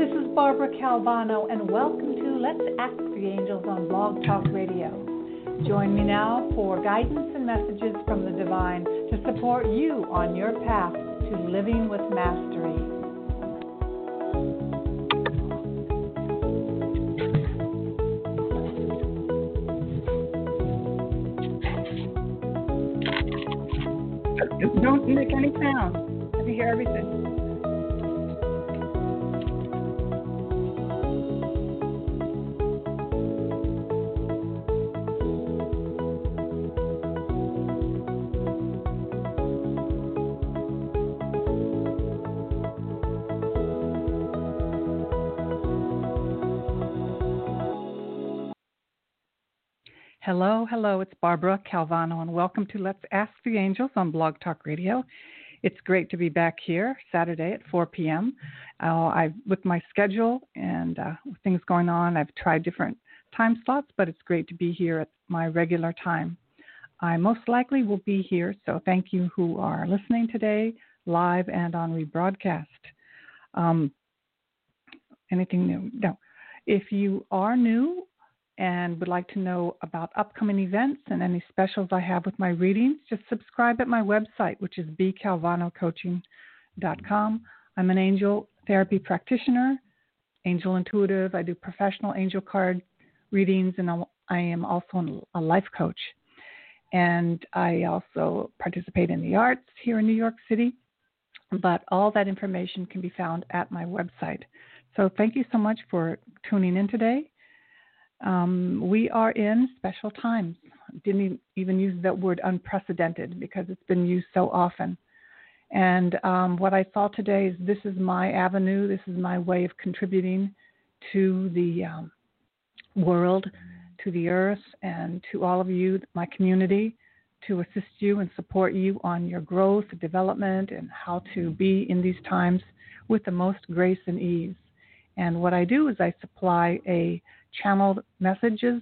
this is Barbara Calvano, and welcome to Let's Ask the Angels on Blog Talk Radio. Join me now for guidance and messages from the divine to support you on your path to living with mastery. Don't make any sound. I can hear everything. Hello, hello, it's Barbara Calvano, and welcome to Let's Ask the Angels on Blog Talk Radio. It's great to be back here Saturday at 4 p.m. Uh, I, with my schedule and uh, things going on, I've tried different time slots, but it's great to be here at my regular time. I most likely will be here, so thank you who are listening today, live and on rebroadcast. Um, anything new? No. If you are new and would like to know about upcoming events and any specials I have with my readings, just subscribe at my website, which is bcalvanocoaching.com. I'm an angel therapy practitioner, angel intuitive. I do professional angel card readings, and I am also a life coach. And I also participate in the arts here in New York City. But all that information can be found at my website. So thank you so much for tuning in today. Um, we are in special times. Didn't even use that word unprecedented because it's been used so often. And um, what I saw today is this is my avenue, this is my way of contributing to the um, world, to the earth, and to all of you, my community, to assist you and support you on your growth, development, and how to be in these times with the most grace and ease. And what I do is I supply a channeled messages,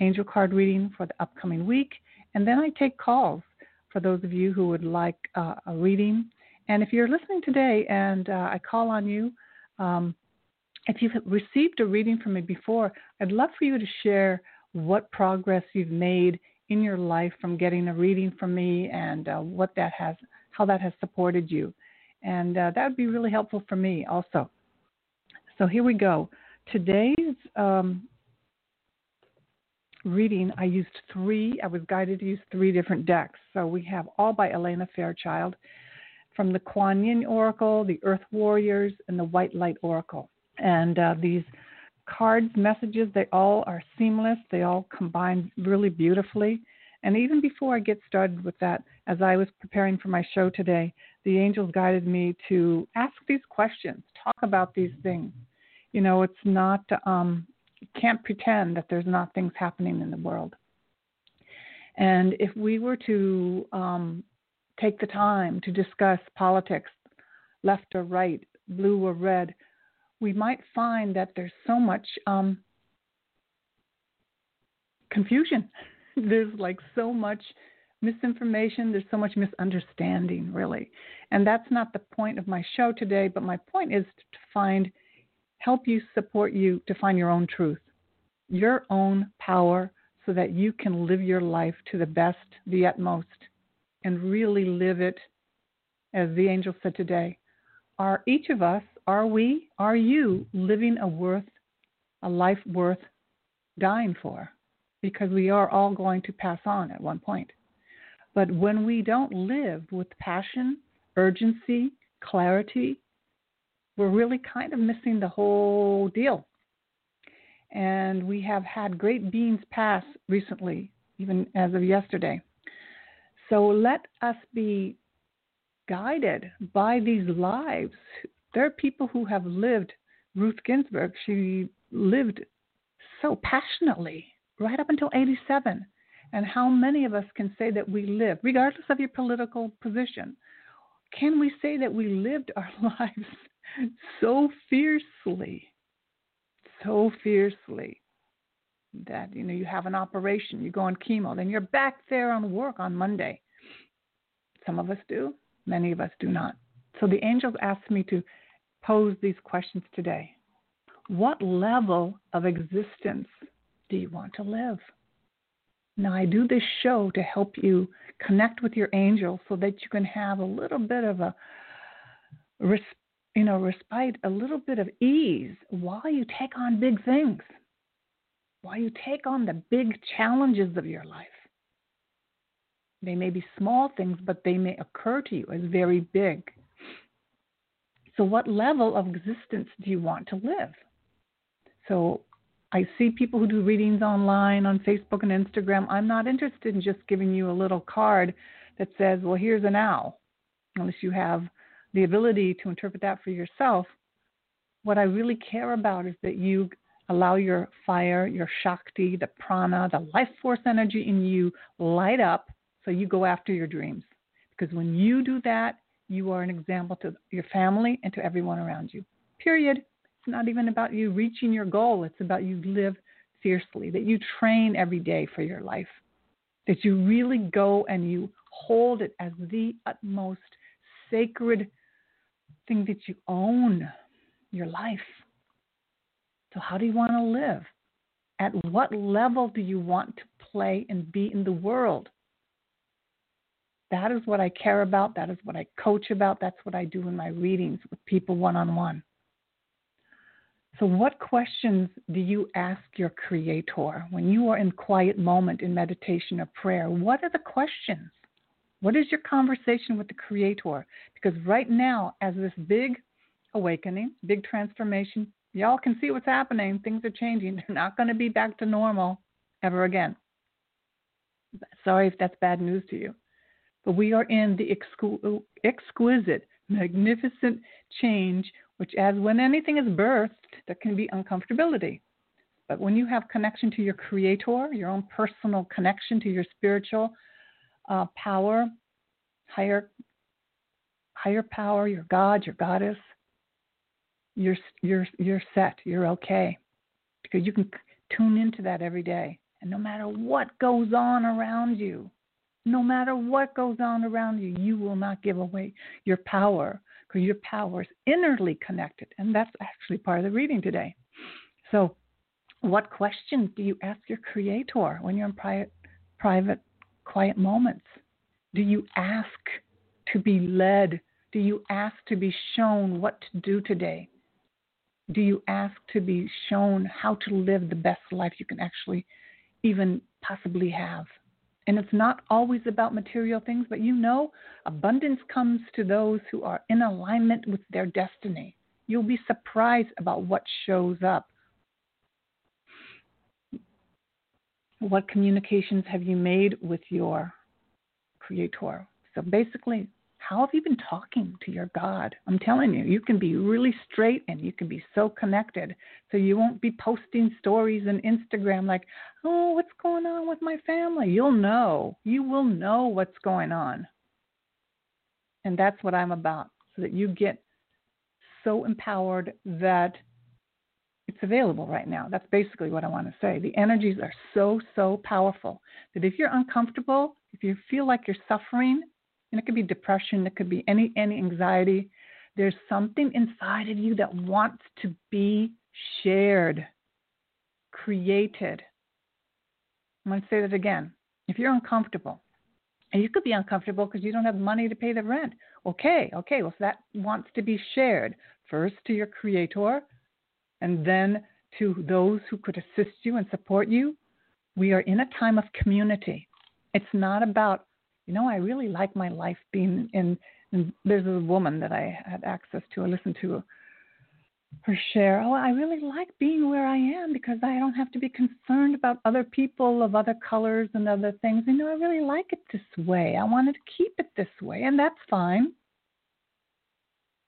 angel card reading for the upcoming week, and then I take calls for those of you who would like uh, a reading. And if you're listening today and uh, I call on you, um, if you've received a reading from me before, I'd love for you to share what progress you've made in your life from getting a reading from me and uh, what that has, how that has supported you. And uh, that would be really helpful for me also. So here we go today's um, reading, I used three, I was guided to use three different decks. So we have all by Alana Fairchild from the Kuan Yin Oracle, the Earth Warriors, and the White Light Oracle. And uh, these cards, messages, they all are seamless, they all combine really beautifully. And even before I get started with that, as I was preparing for my show today, the angels guided me to ask these questions, talk about these things. You know, it's not, um, can't pretend that there's not things happening in the world. And if we were to um, take the time to discuss politics, left or right, blue or red, we might find that there's so much um, confusion. there's like so much misinformation, there's so much misunderstanding, really. And that's not the point of my show today, but my point is to find help you support you to find your own truth, your own power, so that you can live your life to the best, the utmost, and really live it as the angel said today. Are each of us, are we, are you living a worth, a life worth dying for? Because we are all going to pass on at one point. But when we don't live with passion, urgency, clarity, we're really kind of missing the whole deal. And we have had great beings pass recently, even as of yesterday. So let us be guided by these lives. There are people who have lived. Ruth Ginsburg, she lived so passionately right up until 87. And how many of us can say that we lived, regardless of your political position, can we say that we lived our lives so fiercely, so fiercely that you know you have an operation, you go on chemo, then you're back there on work on Monday. Some of us do, many of us do not. So the angels asked me to pose these questions today. what level of existence do you want to live? Now, I do this show to help you connect with your angels so that you can have a little bit of a, you know, respite, a little bit of ease while you take on big things, while you take on the big challenges of your life. They may be small things, but they may occur to you as very big. So, what level of existence do you want to live? So, I see people who do readings online on Facebook and Instagram. I'm not interested in just giving you a little card that says, well, here's an owl, unless you have the ability to interpret that for yourself. What I really care about is that you allow your fire, your Shakti, the prana, the life force energy in you light up so you go after your dreams. Because when you do that, you are an example to your family and to everyone around you. Period It's not even about you reaching your goal, it's about you live fiercely, that you train every day for your life, that you really go and you hold it as the utmost sacred that you own your life. So, how do you want to live? At what level do you want to play and be in the world? That is what I care about. That is what I coach about. That's what I do in my readings with people one on one. So, what questions do you ask your Creator when you are in quiet moment in meditation or prayer? What are the questions? What is your conversation with the Creator? Because right now, as this big awakening, big transformation, y'all can see what's happening. Things are changing. They're not going to be back to normal ever again. Sorry if that's bad news to you. But we are in the exqu- exquisite, magnificent change which as when anything is birthed, there can be uncomfortability. But when you have connection to your creator, your own personal connection to your spiritual uh, power, higher higher power, your God, your goddess, you're you're you're set. You're okay because you can tune into that every day. And no matter what goes on around you, no matter what goes on around you, you will not give away your power because your power is innerly connected. And that's actually part of the reading today. So, what questions do you ask your creator when you're in private, private quiet moments? Do you ask to be led? Do you ask to be shown what to do today? Do you ask to be shown how to live the best life you can actually even possibly have? And it's not always about material things, but you know, abundance comes to those who are in alignment with their destiny. You'll be surprised about what shows up. What communications have you made with your creator? So basically, how have you been talking to your God? I'm telling you, you can be really straight and you can be so connected. So you won't be posting stories on Instagram like, oh, what's going on with my family? You'll know. You will know what's going on. And that's what I'm about, so that you get so empowered that it's available right now. That's basically what I want to say. The energies are so, so powerful that if you're uncomfortable, if you feel like you're suffering, and it could be depression, it could be any any anxiety. There's something inside of you that wants to be shared, created. I'm going to say that again. If you're uncomfortable, and you could be uncomfortable because you don't have money to pay the rent. Okay, okay, well, so that wants to be shared first to your creator and then to those who could assist you and support you. We are in a time of community. It's not about you know, I really like my life being in. And there's a woman that I had access to. I listened to her share. Oh, I really like being where I am because I don't have to be concerned about other people of other colors and other things. You know, I really like it this way. I wanted to keep it this way, and that's fine.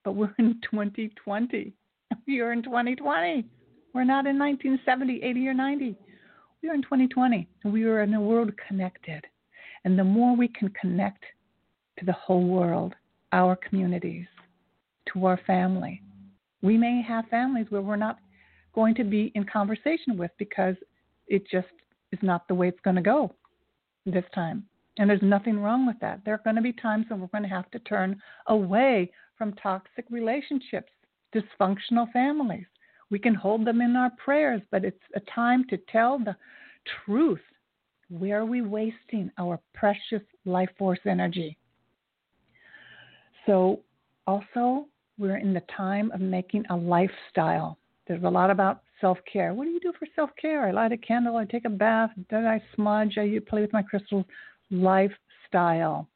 But we're in 2020. Are in 2020. We're not in 1970, 80, or 90. We are in 2020. We are in a world connected. And the more we can connect to the whole world, our communities, to our family, we may have families where we're not going to be in conversation with because it just is not the way it's going to go this time. And there's nothing wrong with that. There are going to be times when we're going to have to turn away from toxic relationships, dysfunctional families. We can hold them in our prayers, but it's a time to tell the truth. Where are we wasting our precious life force energy? So, also, we're in the time of making a lifestyle. There's a lot about self care. What do you do for self care? I light a candle, I take a bath, then I smudge, I play with my crystals. Lifestyle.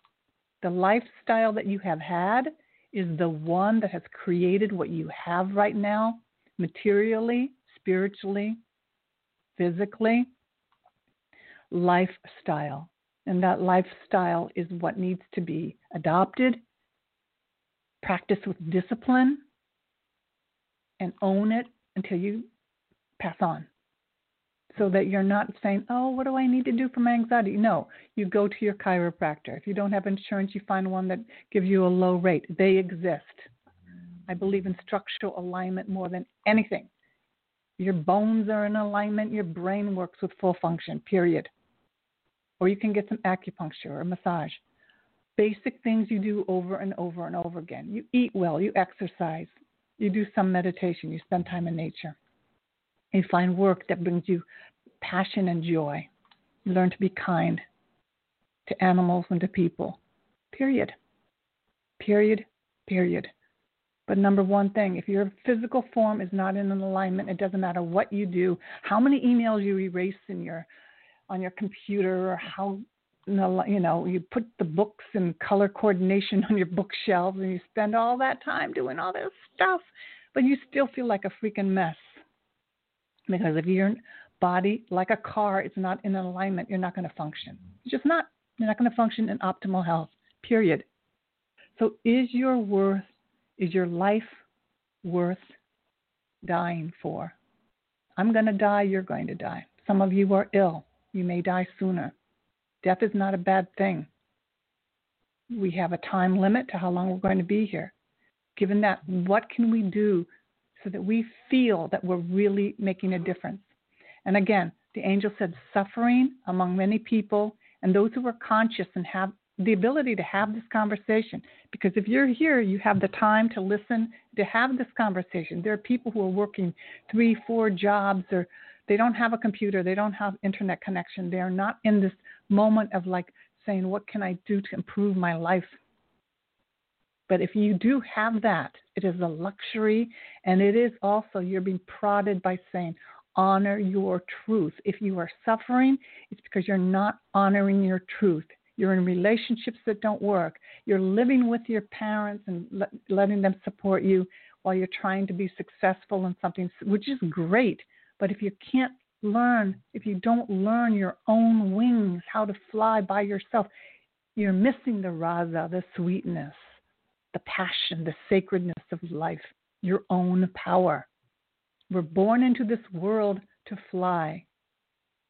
The lifestyle that you have had is the one that has created what you have right now, materially, spiritually, physically. Lifestyle. And that lifestyle is what needs to be adopted, practiced with discipline, and own it until you pass on so that you're not saying, oh, what do I need to do for my anxiety? No, you go to your chiropractor. If you don't have insurance, you find one that gives you a low rate. They exist. I believe in structural alignment more than anything. Your bones are in alignment, your brain works with full function, period. Or you can get some acupuncture or massage. Basic things you do over and over and over again. You eat well, you exercise, you do some meditation, you spend time in nature you find work that brings you passion and joy. You learn to be kind to animals and to people. Period. Period. Period. But number one thing, if your physical form is not in an alignment, it doesn't matter what you do, how many emails you erase in your on your computer, or how you know you put the books in color coordination on your bookshelves, and you spend all that time doing all this stuff, but you still feel like a freaking mess. Because if your body, like a car, is not in alignment, you're not going to function. It's just not. You're not going to function in optimal health, period. So, is your worth, is your life worth dying for? I'm going to die, you're going to die. Some of you are ill. You may die sooner. Death is not a bad thing. We have a time limit to how long we're going to be here. Given that, what can we do so that we feel that we're really making a difference. And again, the angel said suffering among many people and those who are conscious and have the ability to have this conversation. Because if you're here, you have the time to listen, to have this conversation. There are people who are working three, four jobs, or they don't have a computer, they don't have internet connection. They are not in this moment of like saying, What can I do to improve my life? But if you do have that, it is a luxury, and it is also you're being prodded by saying, honor your truth. If you are suffering, it's because you're not honoring your truth. You're in relationships that don't work. You're living with your parents and le- letting them support you while you're trying to be successful in something, which is great. But if you can't learn, if you don't learn your own wings, how to fly by yourself, you're missing the rasa, the sweetness the passion, the sacredness of life, your own power. We're born into this world to fly.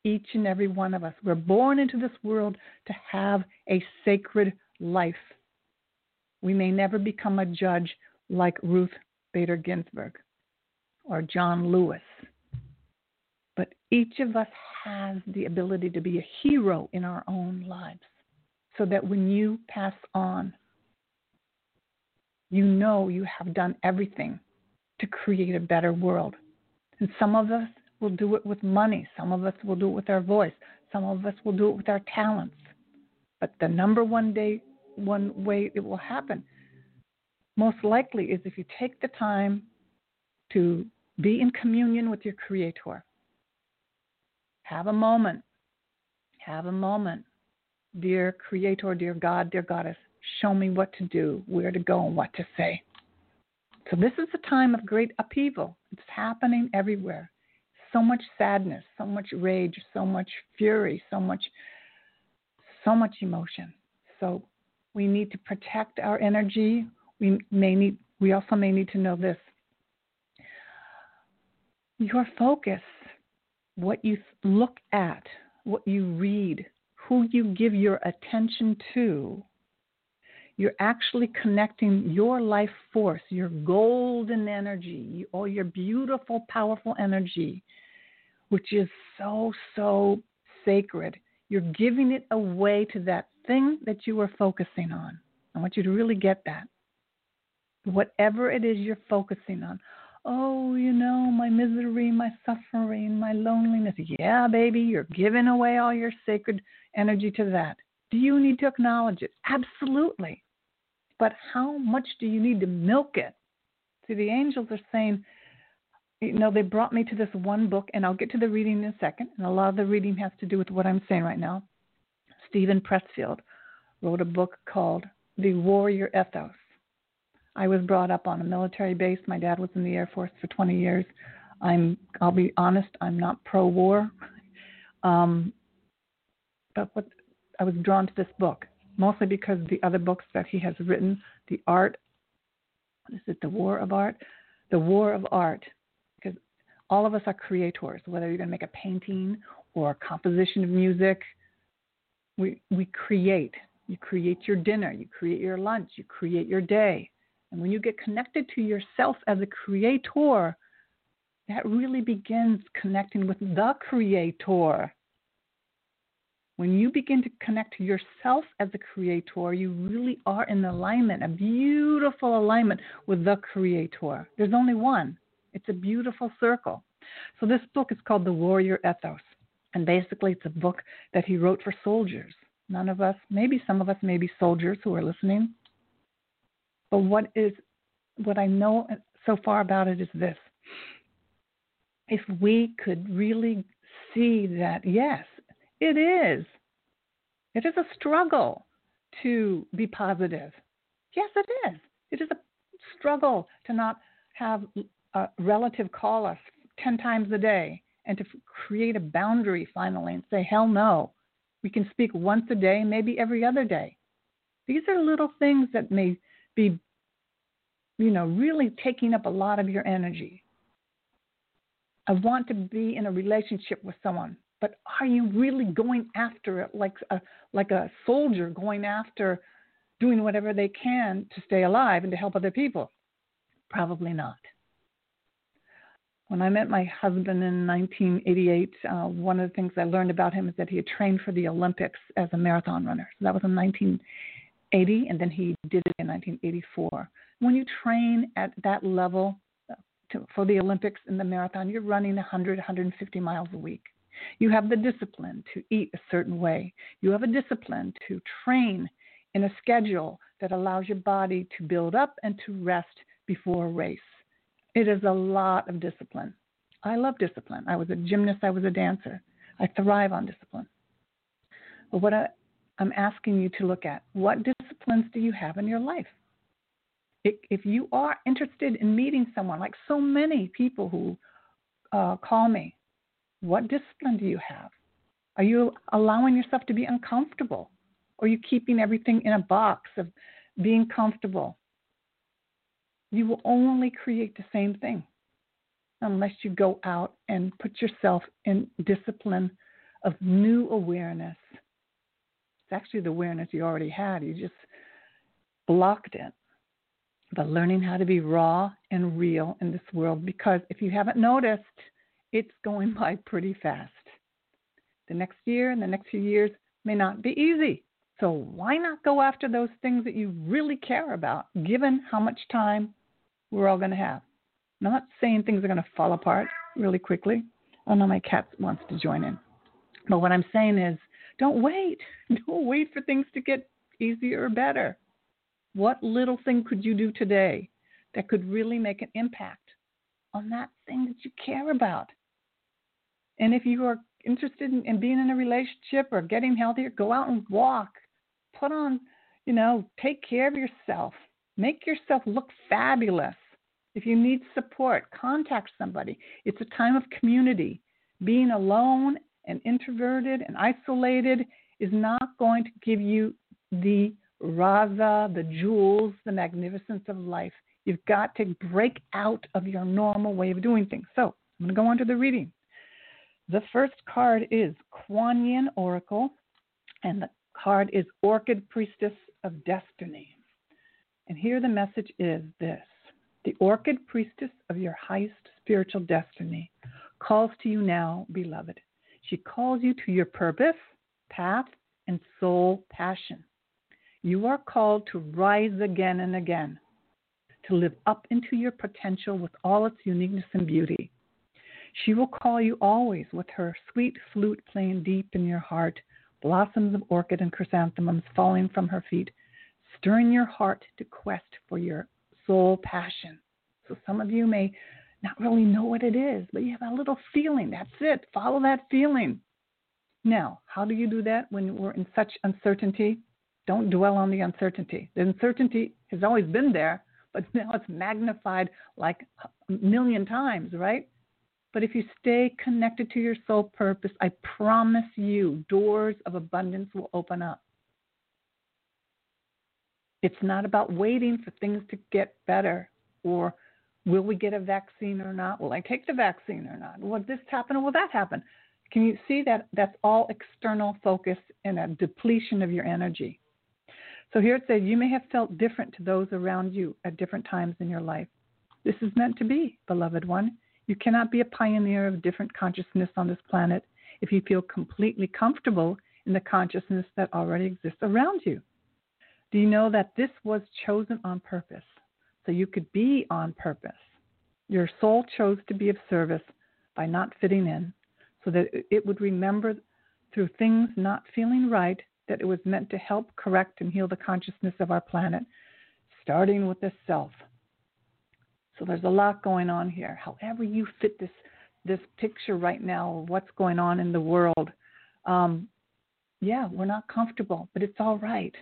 Each and every one of us. We're born into this world to have a sacred life. We may never become a judge like Ruth Bader Ginsburg or John Lewis, but each of us has the ability to be a hero in our own lives so that when you pass on, you know you have done everything to create a better world. And some of us will do it with money, some of us will do it with our voice, some of us will do it with our talents. But the number one day one way it will happen most likely is if you take the time to be in communion with your creator. Have a moment. Have a moment. Dear creator, dear God, dear goddess, show me what to do, where to go, and what to say. So, this is a time of great upheaval. It's happening everywhere. So much sadness, so much rage, so much fury, so much, so much emotion. So, we need to protect our energy. We may need. We also may need to know this. Your focus, what you look at, what you read, who you give your attention to, you're actually connecting your life force, your golden energy, all your beautiful, powerful energy, which is so, so sacred. You're giving it away to that thing that you are focusing on. I want you to really get that. Whatever it is you're focusing on, oh, you know, my misery, my suffering, my loneliness. Yeah, baby, you're giving away all your sacred energy to that. Do you need to acknowledge it? Absolutely. But how much do you need to milk it? See, the angels are saying, you know, they brought me to this one book, and I'll get to the reading in a second. And a lot of the reading has to do with what I'm saying right now. Steven Pressfield wrote a book called The Warrior Ethos. I was brought up on a military base. My dad was in the Air Force for 20 years. I'm, I'll be honest, I'm not pro-war. Um, but what I was drawn to this book mostly because the other books that he has written, the art, is it the War of Art? The War of Art, because all of us are creators. Whether you're going to make a painting or a composition of music, we we create. You create your dinner, you create your lunch, you create your day. And when you get connected to yourself as a creator, that really begins connecting with the creator. When you begin to connect to yourself as a creator, you really are in alignment, a beautiful alignment with the creator. There's only one. It's a beautiful circle. So this book is called The Warrior Ethos. And basically, it's a book that he wrote for soldiers. None of us, maybe some of us may be soldiers who are listening. But what is what I know so far about it is this. If we could really see that, yes, it is. It is a struggle to be positive. Yes, it is. It is a struggle to not have a relative call us 10 times a day and to create a boundary finally and say, hell no. We can speak once a day, maybe every other day. These are little things that may be, you know, really taking up a lot of your energy. I want to be in a relationship with someone, but are you really going after it like a like a soldier going after doing whatever they can to stay alive and to help other people? Probably not. When I met my husband in 1988, uh, one of the things I learned about him is that he had trained for the Olympics as a marathon runner. So that was in 1980, and then he did it in 1984. When you train at that level uh, to, for the Olympics and the marathon, you're running 100, 150 miles a week. You have the discipline to eat a certain way. You have a discipline to train in a schedule that allows your body to build up and to rest before a race. It is a lot of discipline. I love discipline. I was a gymnast, I was a dancer. I thrive on discipline. But what I, am asking you to look at, what disciplines do you have in your life? If you are interested in meeting someone, like so many people who uh, call me, what discipline do you have? Are you allowing yourself to be uncomfortable? Or are you keeping everything in a box of being comfortable? you will only create the same thing unless you go out and put yourself in discipline of new awareness. It's actually the awareness you already had, you just blocked it. But learning how to be raw and real in this world, because if you haven't noticed, it's going by pretty fast. The next year and the next few years may not be easy. So why not go after those things that you really care about, given how much time we're all going to have. I'm not saying things are going to fall apart really quickly. Oh no, my cat wants to join in. But what I'm saying is, don't wait. Don't wait for things to get easier or better. What little thing could you do today that could really make an impact on that thing that you care about? And if you are interested in, in being in a relationship or getting healthier, go out and walk. Put on, you know, take care of yourself. Make yourself look fabulous. If you need support, contact somebody. It's a time of community. Being alone and introverted and isolated is not going to give you the rasa, the jewels, the magnificence of life. You've got to break out of your normal way of doing things. So I'm going to go on to the reading. The first card is Kuan Yin Oracle, and the card is Orchid Priestess of Destiny. And here the message is this the orchid priestess of your highest spiritual destiny calls to you now, beloved. She calls you to your purpose, path, and soul passion. You are called to rise again and again, to live up into your potential with all its uniqueness and beauty. She will call you always with her sweet flute playing deep in your heart, blossoms of orchid and chrysanthemums falling from her feet, stirring your heart to quest for your soul passion. So some of you may not really know what it is, but you have a little feeling. That's it. Follow that feeling. Now, how do you do that when we're in such uncertainty? Don't dwell on the uncertainty. The uncertainty has always been there, but now it's magnified like a million times, right? But if you stay connected to your soul purpose, I promise you, doors of abundance will open up. It's not about waiting for things to get better or will we get a vaccine or not? Will I take the vaccine or not? Will this happen or will that happen? Can you see that that's all external focus and a depletion of your energy? So here it says you may have felt different to those around you at different times in your life. This is meant to be, beloved one. You cannot be a pioneer of different consciousness on this planet if you feel completely comfortable in the consciousness that already exists around you. Do you know that this was chosen on purpose? So you could be on purpose. Your soul chose to be of service by not fitting in, so that it would remember through things not feeling right that it was meant to help correct and heal the consciousness of our planet, starting with the self. So there's a lot going on here. However, you fit this this picture right now of what's going on in the world, um, yeah, we're not comfortable, but it's all right.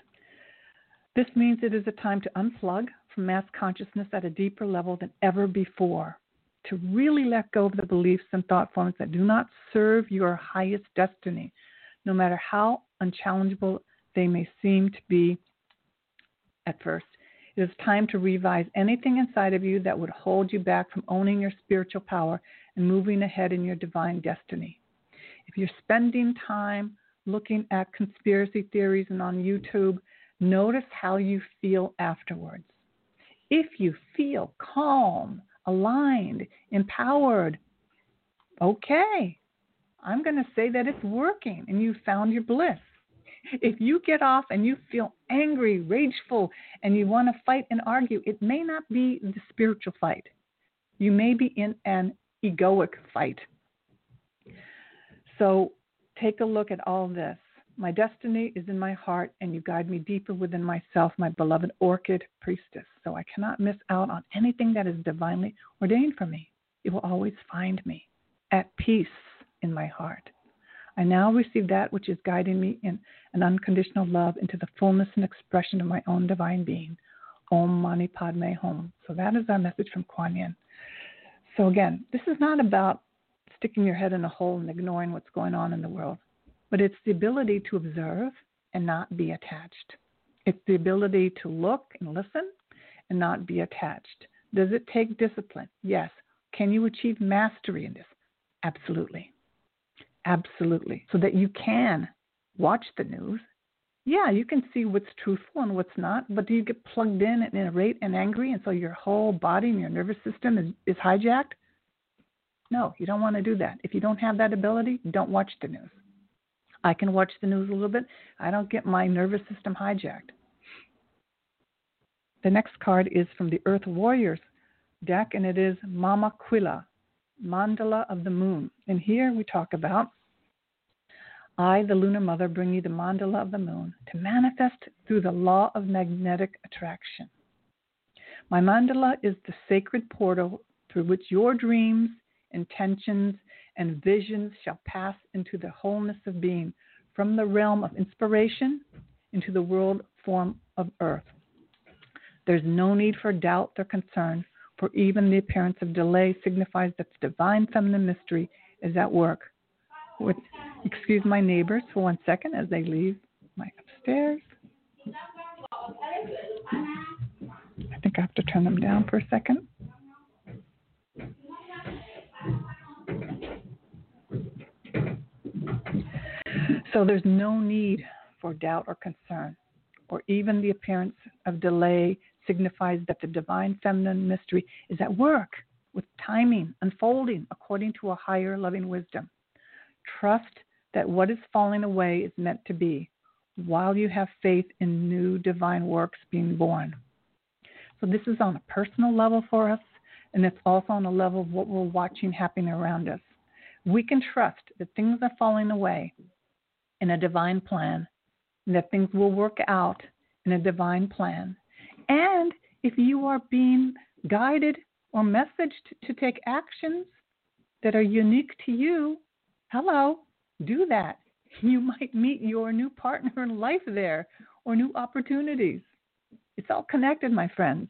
This means it is a time to unplug from mass consciousness at a deeper level than ever before, to really let go of the beliefs and thought forms that do not serve your highest destiny, no matter how unchallengeable they may seem to be at first. It is time to revise anything inside of you that would hold you back from owning your spiritual power and moving ahead in your divine destiny. If you're spending time looking at conspiracy theories and on YouTube, notice how you feel afterwards. If you feel calm, aligned, empowered, okay, I'm going to say that it's working and you found your bliss. If you get off and you feel angry, rageful, and you want to fight and argue, it may not be the spiritual fight. You may be in an egoic fight. So take a look at all this. My destiny is in my heart, and you guide me deeper within myself, my beloved orchid priestess. So I cannot miss out on anything that is divinely ordained for me. It will always find me at peace in my heart. I now receive that which is guiding me in an unconditional love into the fullness and expression of my own divine being. Om Mani Padme Hum. So that is our message from Kuan Yin. So again, this is not about sticking your head in a hole and ignoring what's going on in the world, but it's the ability to observe and not be attached. It's the ability to look and listen and not be attached. Does it take discipline? Yes. Can you achieve mastery in this? Absolutely. Absolutely. So that you can watch the news. Yeah, you can see what's truthful and what's not, but do you get plugged in and irate and angry and so your whole body and your nervous system is, is hijacked? No, you don't want to do that. If you don't have that ability, don't watch the news. I can watch the news a little bit. I don't get my nervous system hijacked. The next card is from the Earth Warriors deck, and it is Mama Quilla, Mandala of the Moon. And here we talk about I, the Lunar Mother, bring you the mandala of the moon to manifest through the law of magnetic attraction. My mandala is the sacred portal through which your dreams, intentions, and visions shall pass into the wholeness of being from the realm of inspiration into the world form of earth. There's no need for doubt or concern, for even the appearance of delay signifies that the divine feminine mystery is at work. With, excuse my neighbors for one second as they leave my upstairs. I think I have to turn them down for a second. So there's no need for doubt or concern, or even the appearance of delay signifies that the divine feminine mystery is at work with timing unfolding according to a higher loving wisdom. Trust that what is falling away is meant to be while you have faith in new divine works being born. So this is on a personal level for us, and it's also on a level of what we're watching happening around us. We can trust that things are falling away in a divine plan, and that things will work out in a divine plan. And if you are being guided or messaged to take actions that are unique to you, hello, do that. You might meet your new partner in life there or new opportunities. It's all connected, my friends.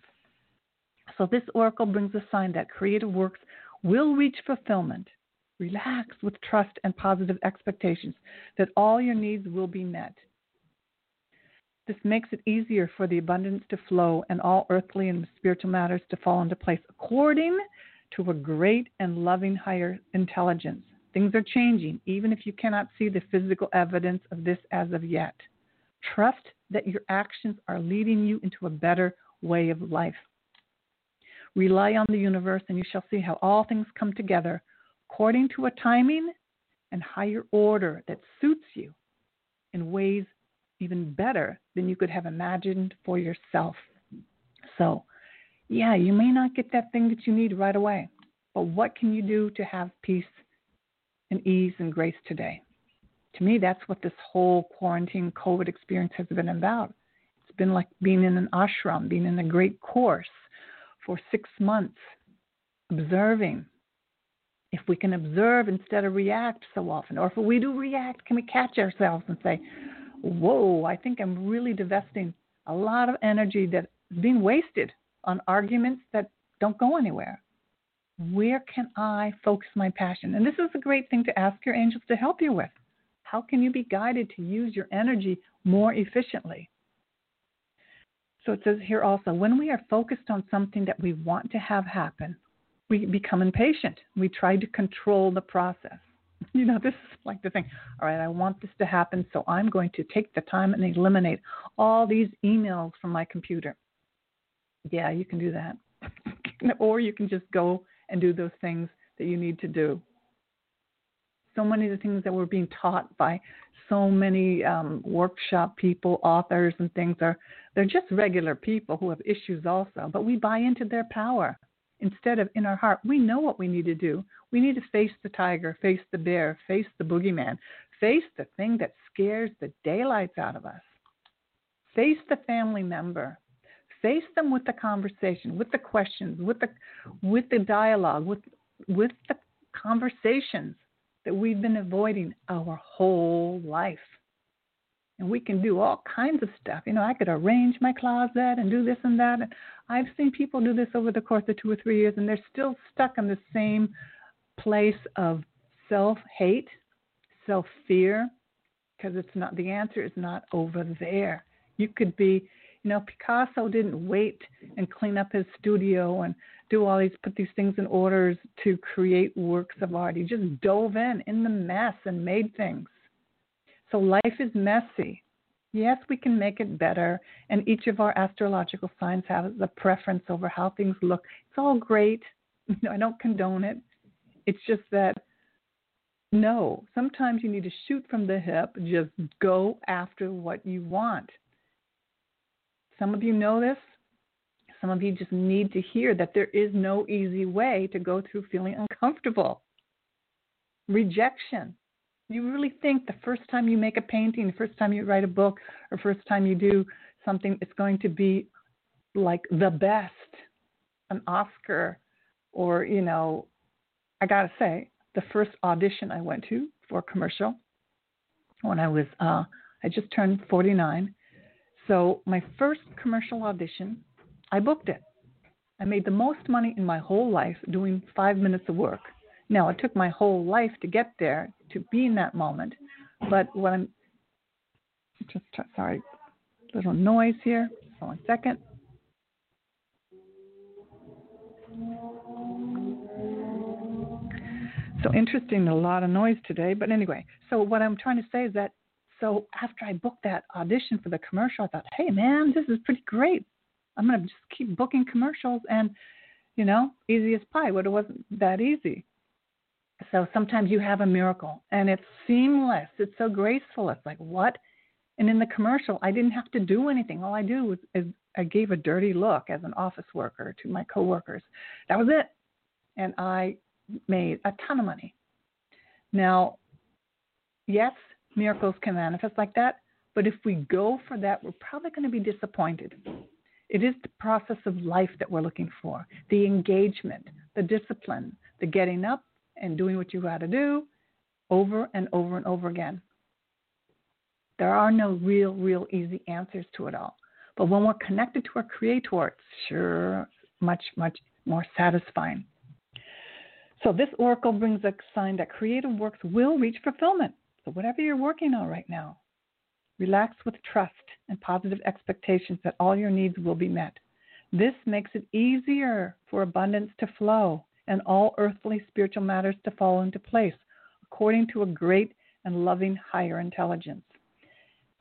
So, this oracle brings a sign that creative works will reach fulfillment. Relax with trust and positive expectations that all your needs will be met. This makes it easier for the abundance to flow and all earthly and spiritual matters to fall into place according to a great and loving higher intelligence. Things are changing, even if you cannot see the physical evidence of this as of yet. Trust that your actions are leading you into a better way of life. Rely on the universe, and you shall see how all things come together according to a timing and higher order that suits you in ways even better than you could have imagined for yourself. So, yeah, you may not get that thing that you need right away, but what can you do to have peace and ease and grace today? To me, that's what this whole quarantine COVID experience has been about. It's been like being in an ashram, being in a great course for six months, observing. If we can observe instead of react so often, or if we do react, can we catch ourselves and say, whoa, I think I'm really divesting a lot of energy that's being wasted on arguments that don't go anywhere. Where can I focus my passion? And this is a great thing to ask your angels to help you with. How can you be guided to use your energy more efficiently? So it says here also when we are focused on something that we want to have happen, we become impatient. We try to control the process. You know, this is like the thing. All right, I want this to happen, so I'm going to take the time and eliminate all these emails from my computer. Yeah, you can do that. or you can just go and do those things that you need to do. So many of the things that we're being taught by so many um, workshop people, authors, and things are they're just regular people who have issues also, but we buy into their power instead of in our heart. We know what we need to do. We need to face the tiger, face the bear, face the boogeyman, face the thing that scares the daylights out of us. Face the family member. Face them with the conversation, with the questions, with the with the dialogue, with with the conversations that we've been avoiding our whole life. And we can do all kinds of stuff. You know, I could arrange my closet and do this and that. And I've seen people do this over the course of two or three years, and they're still stuck in the same place of self hate, self fear, because it's not the answer is not over there. You could be, you know, Picasso didn't wait and clean up his studio and do all these put these things in orders to create works of art. He just dove in in the mess and made things. So life is messy. Yes, we can make it better, and each of our astrological signs have a preference over how things look. It's all great. I don't condone it. It's just that no, sometimes you need to shoot from the hip, just go after what you want. Some of you know this. Some of you just need to hear that there is no easy way to go through feeling uncomfortable. Rejection. You really think the first time you make a painting, the first time you write a book, or first time you do something, it's going to be like the best, an Oscar, or, you know, I got to say, the first audition I went to for a commercial when I was, uh, I just turned 49. So my first commercial audition, I booked it. I made the most money in my whole life doing five minutes of work. Now, it took my whole life to get there, to be in that moment. But what I'm just sorry, little noise here. One second. So interesting, a lot of noise today. But anyway, so what I'm trying to say is that so after I booked that audition for the commercial, I thought, hey man, this is pretty great. I'm gonna just keep booking commercials and you know, easy as pie. But it wasn't that easy. So sometimes you have a miracle and it's seamless. It's so graceful. It's like, what? And in the commercial, I didn't have to do anything. All I do was, is I gave a dirty look as an office worker to my coworkers. That was it. And I made a ton of money. Now, yes, miracles can manifest like that, but if we go for that, we're probably going to be disappointed. It is the process of life that we're looking for the engagement, the discipline, the getting up and doing what you got to do over and over and over again. There are no real, real easy answers to it all. But when we're connected to our Creator, it's sure much, much more satisfying. So this oracle brings a sign that creative works will reach fulfillment. So whatever you're working on right now, relax with trust and positive expectations that all your needs will be met. This makes it easier for abundance to flow and all earthly spiritual matters to fall into place according to a great and loving higher intelligence.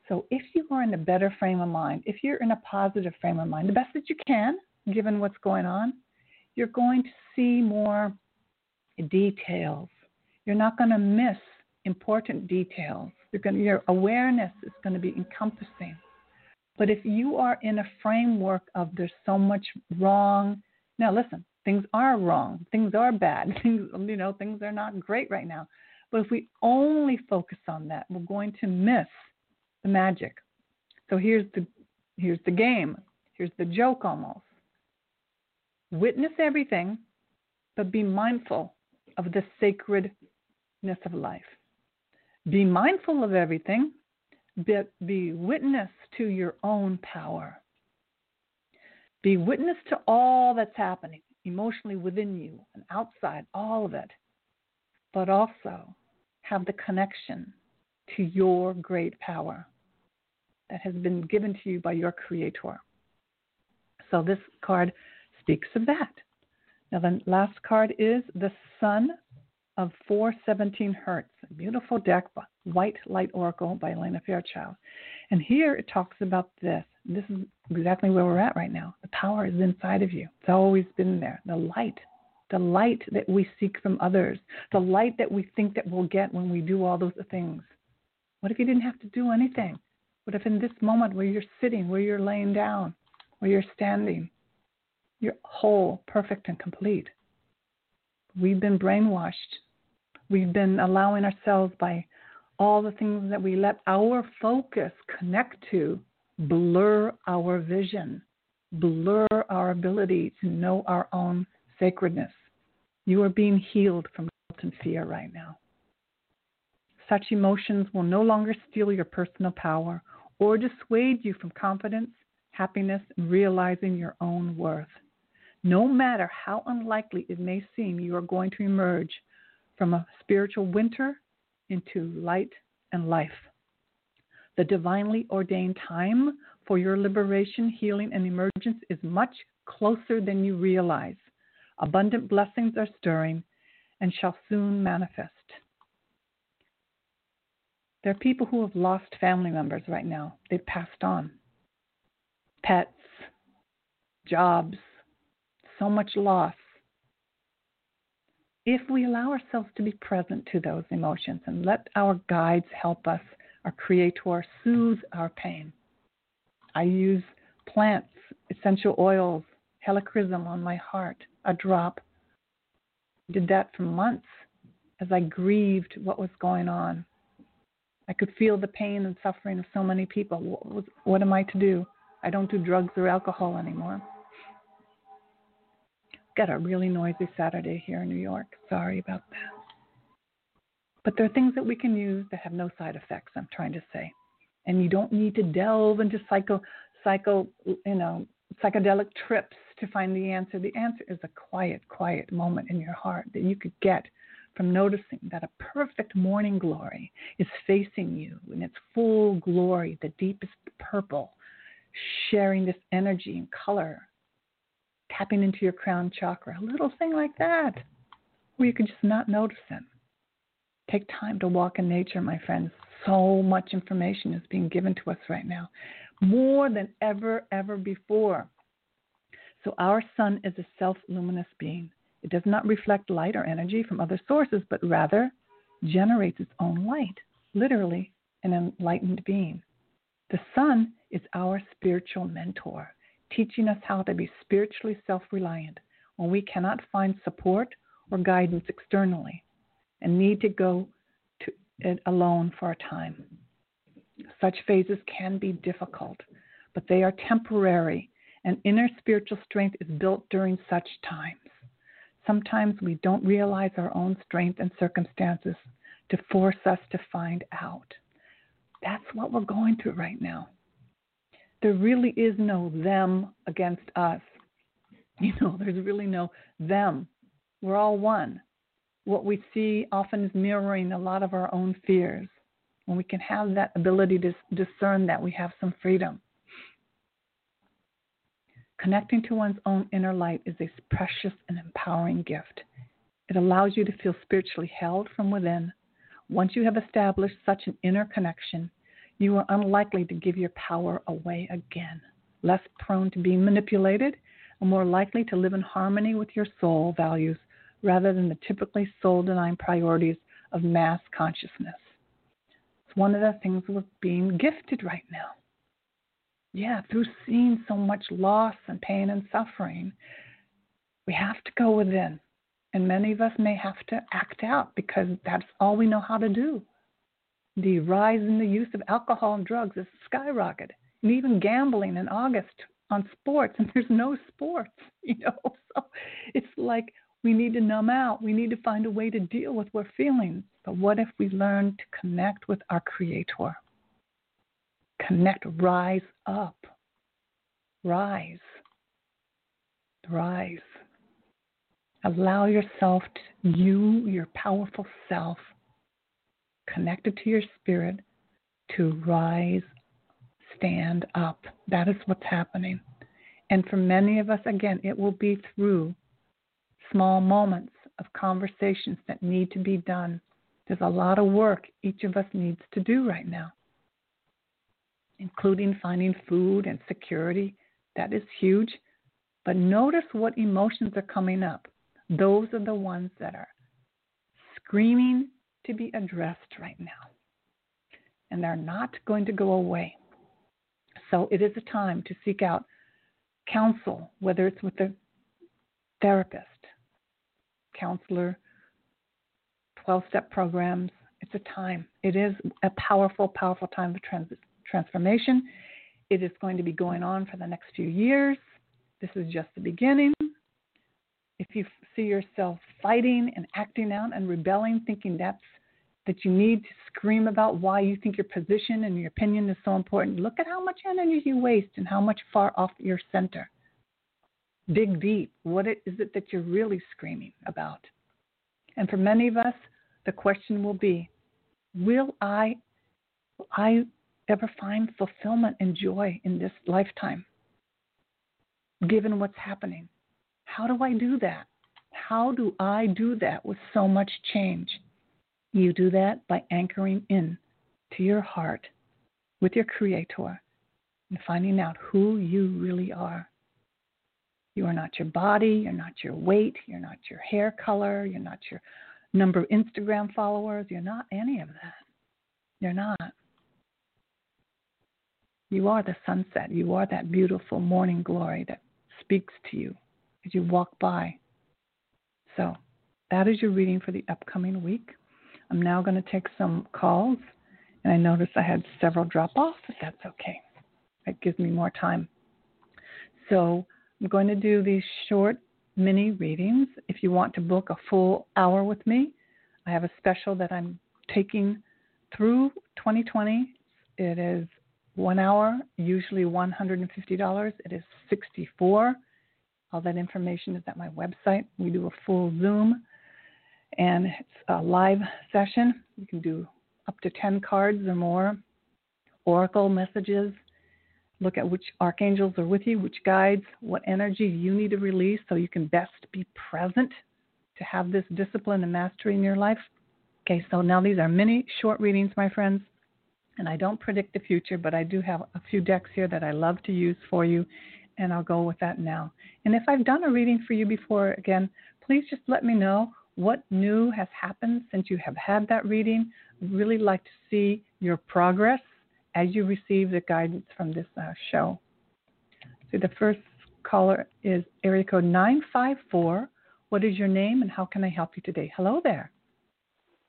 So if you are in a better frame of mind, if you're in a positive frame of mind, the best that you can, given what's going on, you're going to see more details. You're not going to miss important details. To, your awareness is going to be encompassing. But if you are in a framework of there's so much wrong, now listen, things are wrong, things are bad, things you know, things are not great right now. But if we only focus on that, we're going to miss the magic. So here's the here's the game. Here's the joke almost. Witness everything, but be mindful of the sacredness of life. Be mindful of everything, but be witness to your own power. Be witness to all that's happening emotionally within you and outside, all of it. But also have the connection to your great power that has been given to you by your Creator. So this card speaks of that. Now, the last card is the Sun of 417 Hertz, beautiful deck, White Light Oracle by Alana Fairchild. And here it talks about this. This is exactly where we're at right now. The power is inside of you, it's always been there. The light, the light that we seek from others, the light that we think that we'll get when we do all those things. What if you didn't have to do anything? What if in this moment where you're sitting, where you're laying down, where you're standing, you're whole, perfect, and complete? We've been brainwashed. We've been allowing ourselves by all the things that we let our focus connect to blur our vision, blur our ability to know our own sacredness. You are being healed from guilt and fear right now. Such emotions will no longer steal your personal power or dissuade you from confidence, happiness, and realizing your own worth. No matter how unlikely it may seem, you are going to emerge from a spiritual winter into light and life. The divinely ordained time for your liberation, healing, and emergence is much closer than you realize. Abundant blessings are stirring and shall soon manifest. There are people who have lost family members right now. They've passed on. Pets, jobs, so much loss. If we allow ourselves to be present to those emotions and let our guides help us, our Creator soothe our pain. I use plants, essential oils, helichrysum on my heart, a drop. Did that for months as I grieved what was going on. I could feel the pain and suffering of so many people. What, what am I to do? I don't do drugs or alcohol anymore. Got a really noisy Saturday here in New York. Sorry about that. But there are things that we can use that have no side effects, I'm trying to say. And you don't need to delve into psycho, psycho, you know, psychedelic trips to find the answer. The answer is a quiet, quiet moment in your heart that you could get from noticing that a perfect morning glory is facing you in its full glory, the deepest purple, sharing this energy and color tapping into your crown chakra, a little thing like that, where you can just not notice it. Take time to walk in nature, my friends. So much information is being given to us right now, more than ever, ever before. So, our sun is a self luminous being. It does not reflect light or energy from other sources, but rather generates its own light, literally, an enlightened being. The sun is our spiritual mentor teaching us how to be spiritually self reliant when we cannot find support or guidance externally and need to go to it alone for a time. Such phases can be difficult, but they are temporary, and inner spiritual strength is built during such times. Sometimes we don't realize our own strength and circumstances to force us to find out. That's what we're going through right now. There really is no them against us. You know, there's really no them. We're all one. What we see often is mirroring a lot of our own fears. When we can have that ability to discern that, we have some freedom. Connecting to one's own inner light is a precious and empowering gift. It allows you to feel spiritually held from within. Once you have established such an inner connection, you are unlikely to give your power away again, less prone to being manipulated, and more likely to live in harmony with your soul values rather than the typically soul denying priorities of mass consciousness. It's one of the things we're being gifted right now yeah, through seeing so much loss and pain and suffering, we have to go within. And many of us may have to act out because that's all we know how to do. The rise in the use of alcohol and drugs has skyrocketed. And even gambling in August on sports, and there's no sports, you know. So it's like we need to numb out. We need to find a way to deal with what we're feeling. But what if we learn to connect with our Creator? Connect, rise up. Rise. Rise. Allow yourself, to, you, your powerful self, connected to your spirit, to rise, stand up. That is what's happening. And for many of us, again, it will be through small moments of conversations that need to be done. There's a lot of work each of us needs to do right now including finding food and security. That is huge. But notice what emotions are coming up. Those are the ones that are screaming to be addressed right now. And they're not going to go away. So it is a time to seek out counsel, whether it's with a therapist, counselor, 12 step programs. It's a time. It is a powerful, powerful time of transition transformation. It is going to be going on for the next few years. This is just the beginning. If you see yourself fighting and acting out and rebelling, thinking that's that you need to scream about why you think your position and your opinion is so important, look at how much energy you waste and how much far off your center. Dig deep. What is it that you're really screaming about? And for many of us, the question will be, will I, will I ever find fulfillment and joy in this lifetime, given what's happening? How do I do that? How do I do that with so much change? You do that by anchoring in to your heart with your Creator and finding out who you really are. You are not your body, you're not your weight, you're not your hair color, you're not your number of Instagram followers, you're not any of that. You're not. You are the sunset. You are that beautiful morning glory that speaks to you as you walk by. So, that is your reading for the upcoming week. I'm now going to take some calls, and I noticed I had several drop off, but that's okay. It gives me more time. So, I'm going to do these short mini readings. If you want to book a full hour with me, I have a special that I'm taking through 2020. It is one hour, usually $150. It is 64 All that information is at my website. We do a full Zoom and it's a live session. You can do up to 10 cards or more, oracle messages, look at which archangels are with you, which guides, what energy you need to release so you can best be present to have this discipline and mastery in your life. Okay, so now these are many short readings, my friends and I don't predict the future, but I do have a few decks here that I love to use for you, and I'll go with that now. And if I've done a reading for you before, again, please just let me know what new has happened since you have had that reading. I'd really like to see your progress as you receive the guidance from this uh, show. So the first caller is area code 954. What is your name and how can I help you today? Hello there.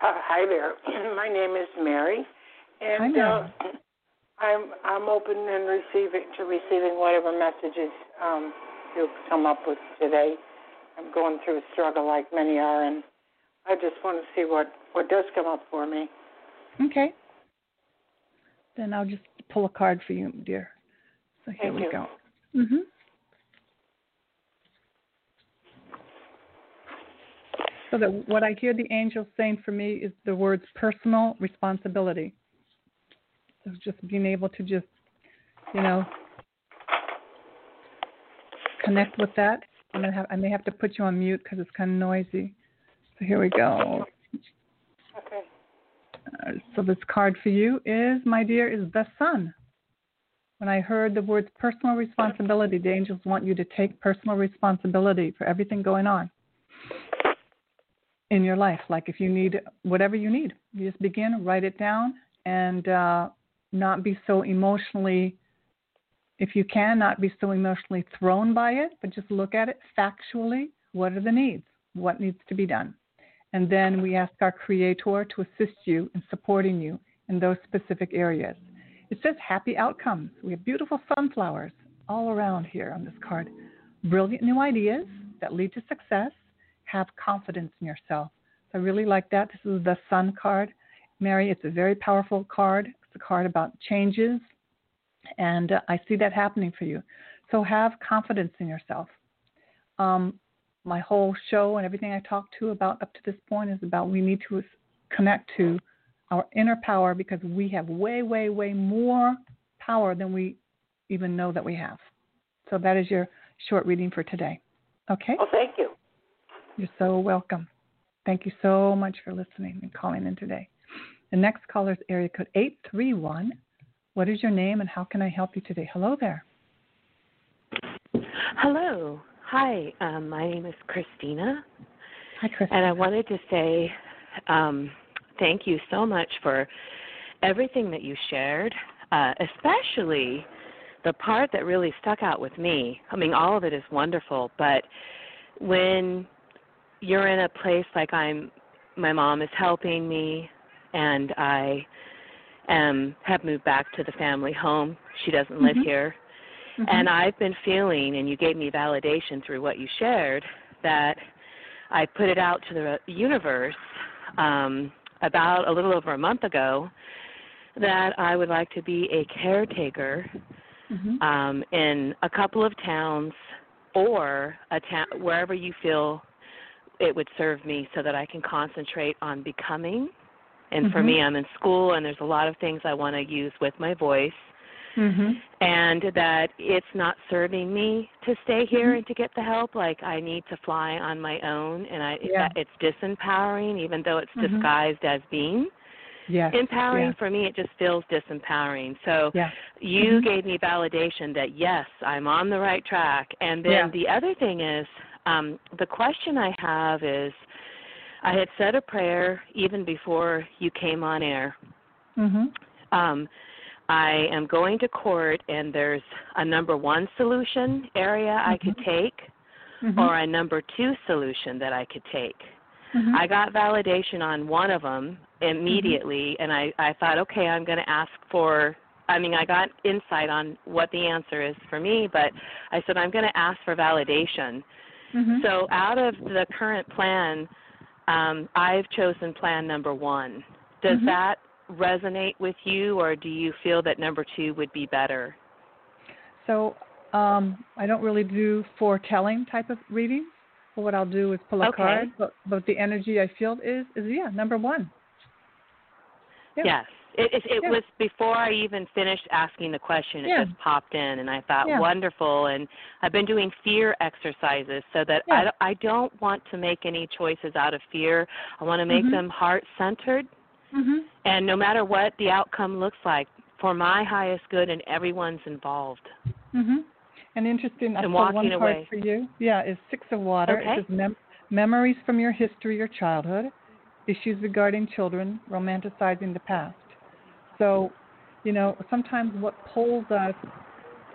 Uh, hi there. My name is Mary, and hi, Mary. Uh, I'm I'm open and receiving to receiving whatever messages um, you come up with today. I'm going through a struggle like many are, and I just want to see what what does come up for me. Okay. Then I'll just pull a card for you, dear. So here Thank we you. go. Mhm. So that what I hear the angels saying for me is the words personal responsibility. So just being able to just, you know, connect with that. I'm gonna have I may have to put you on mute because it's kind of noisy. So here we go. Okay. Uh, so this card for you is, my dear, is the sun. When I heard the words personal responsibility, the angels want you to take personal responsibility for everything going on in your life. Like if you need whatever you need, you just begin, write it down, and uh, not be so emotionally, if you can, not be so emotionally thrown by it, but just look at it factually. What are the needs? What needs to be done? And then we ask our Creator to assist you in supporting you in those specific areas. It says happy outcomes. We have beautiful sunflowers all around here on this card. Brilliant new ideas that lead to success. Have confidence in yourself. I really like that. This is the Sun card. Mary, it's a very powerful card. A card about changes, and uh, I see that happening for you. So have confidence in yourself. Um, my whole show and everything I talked to about up to this point is about we need to connect to our inner power because we have way, way, way more power than we even know that we have. So that is your short reading for today. Okay? Well, thank you. You're so welcome. Thank you so much for listening and calling in today. The next caller is area code 831. What is your name and how can I help you today? Hello there. Hello. Hi. Um, my name is Christina. Hi, Chris. And I wanted to say um, thank you so much for everything that you shared, uh, especially the part that really stuck out with me. I mean, all of it is wonderful, but when you're in a place like I'm, my mom is helping me, and I um, have moved back to the family home. She doesn't live Mhm. here. Mhm. And I've been feeling, and you gave me validation through what you shared, that I put it out to the universe um, about a little over a month ago that I would like to be a caretaker Mhm. um, in a couple of towns or a town wherever you feel it would serve me so that I can concentrate on becoming. And for Mhm. me, I'm in school and there's a lot of things I want to use with my voice Mhm. and that it's not serving me to stay here Mhm. and to get the help like i need to fly on my own and i Yeah. it's disempowering even though it's Mhm. disguised as being Yes. empowering Yeah. for me it just feels disempowering so Yeah. you Mhm. gave me validation that yes i'm on the right track and then Yeah. the other thing is um the question i have is i had said a prayer even before you came on air Mhm. um, I am going to court, and there's a number one solution area I could take, Mhm. or a number two solution that I could take. Mhm. I got validation on one of them immediately, and I, I thought, okay, I'm going to ask for. I mean, I got insight on what the answer is for me, but I said I'm going to ask for validation. Mhm. So, out of the current plan, um, I've chosen plan number one. Does Mhm. that resonate with you, or do you feel that number two would be better? So um, I don't really do foretelling type of readings. But what I'll do is pull a Okay. card. But, but the energy I feel is is yeah number one. Yeah. Yes. It, it, it Yeah. was before I even finished asking the question. It Yeah. just popped in, and I thought, Yeah. wonderful. And I've been doing fear exercises so that. I, don't- I don't want to make any choices out of fear. I want to make Mhm. them heart centered, Mhm. and no matter what the outcome looks like, for my highest good and everyone's involved. Mhm. And interesting. I And pulled one walking card for you. Yeah, is six of water. Okay. It says mem- memories from your history or childhood, issues regarding children, romanticizing the past. So, you know, sometimes what pulls us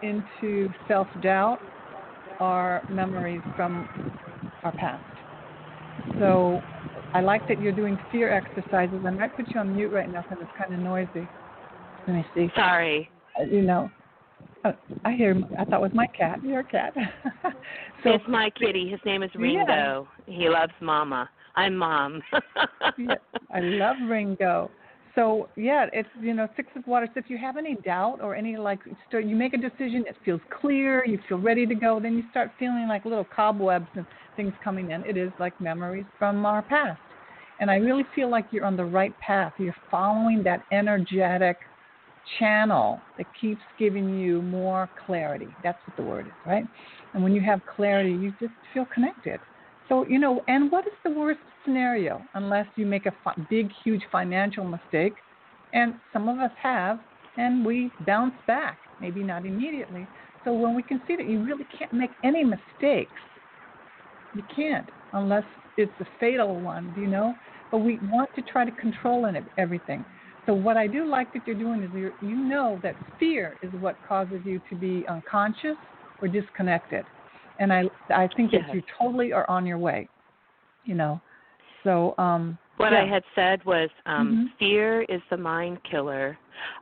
into self doubt are memories from our past. So I like that you're doing fear exercises. I might put you on mute right now because it's kind of noisy. Let me see. Sorry. Uh, you know, uh, I hear. I thought it was my cat. Your cat. so it's my kitty. His name is Ringo. Yeah. He loves Mama. I'm Mom. yeah, I love Ringo. So yeah, it's you know six of water. So if you have any doubt or any like, you make a decision, it feels clear, you feel ready to go. Then you start feeling like little cobwebs and things coming in. It is like memories from our past, and I really feel like you're on the right path. You're following that energetic channel that keeps giving you more clarity. That's what the word is, right? And when you have clarity, you just feel connected. So, you know, and what is the worst scenario unless you make a big, huge financial mistake? And some of us have, and we bounce back, maybe not immediately. So when we can see that you really can't make any mistakes, you can't unless it's a fatal one, you know? But we want to try to control in everything. So what I do like that you're doing is you you know that fear is what causes you to be unconscious or disconnected and I I think yes. that you totally are on your way. You know, so um, what yeah. I had said was um, mm-hmm. fear is the mind killer.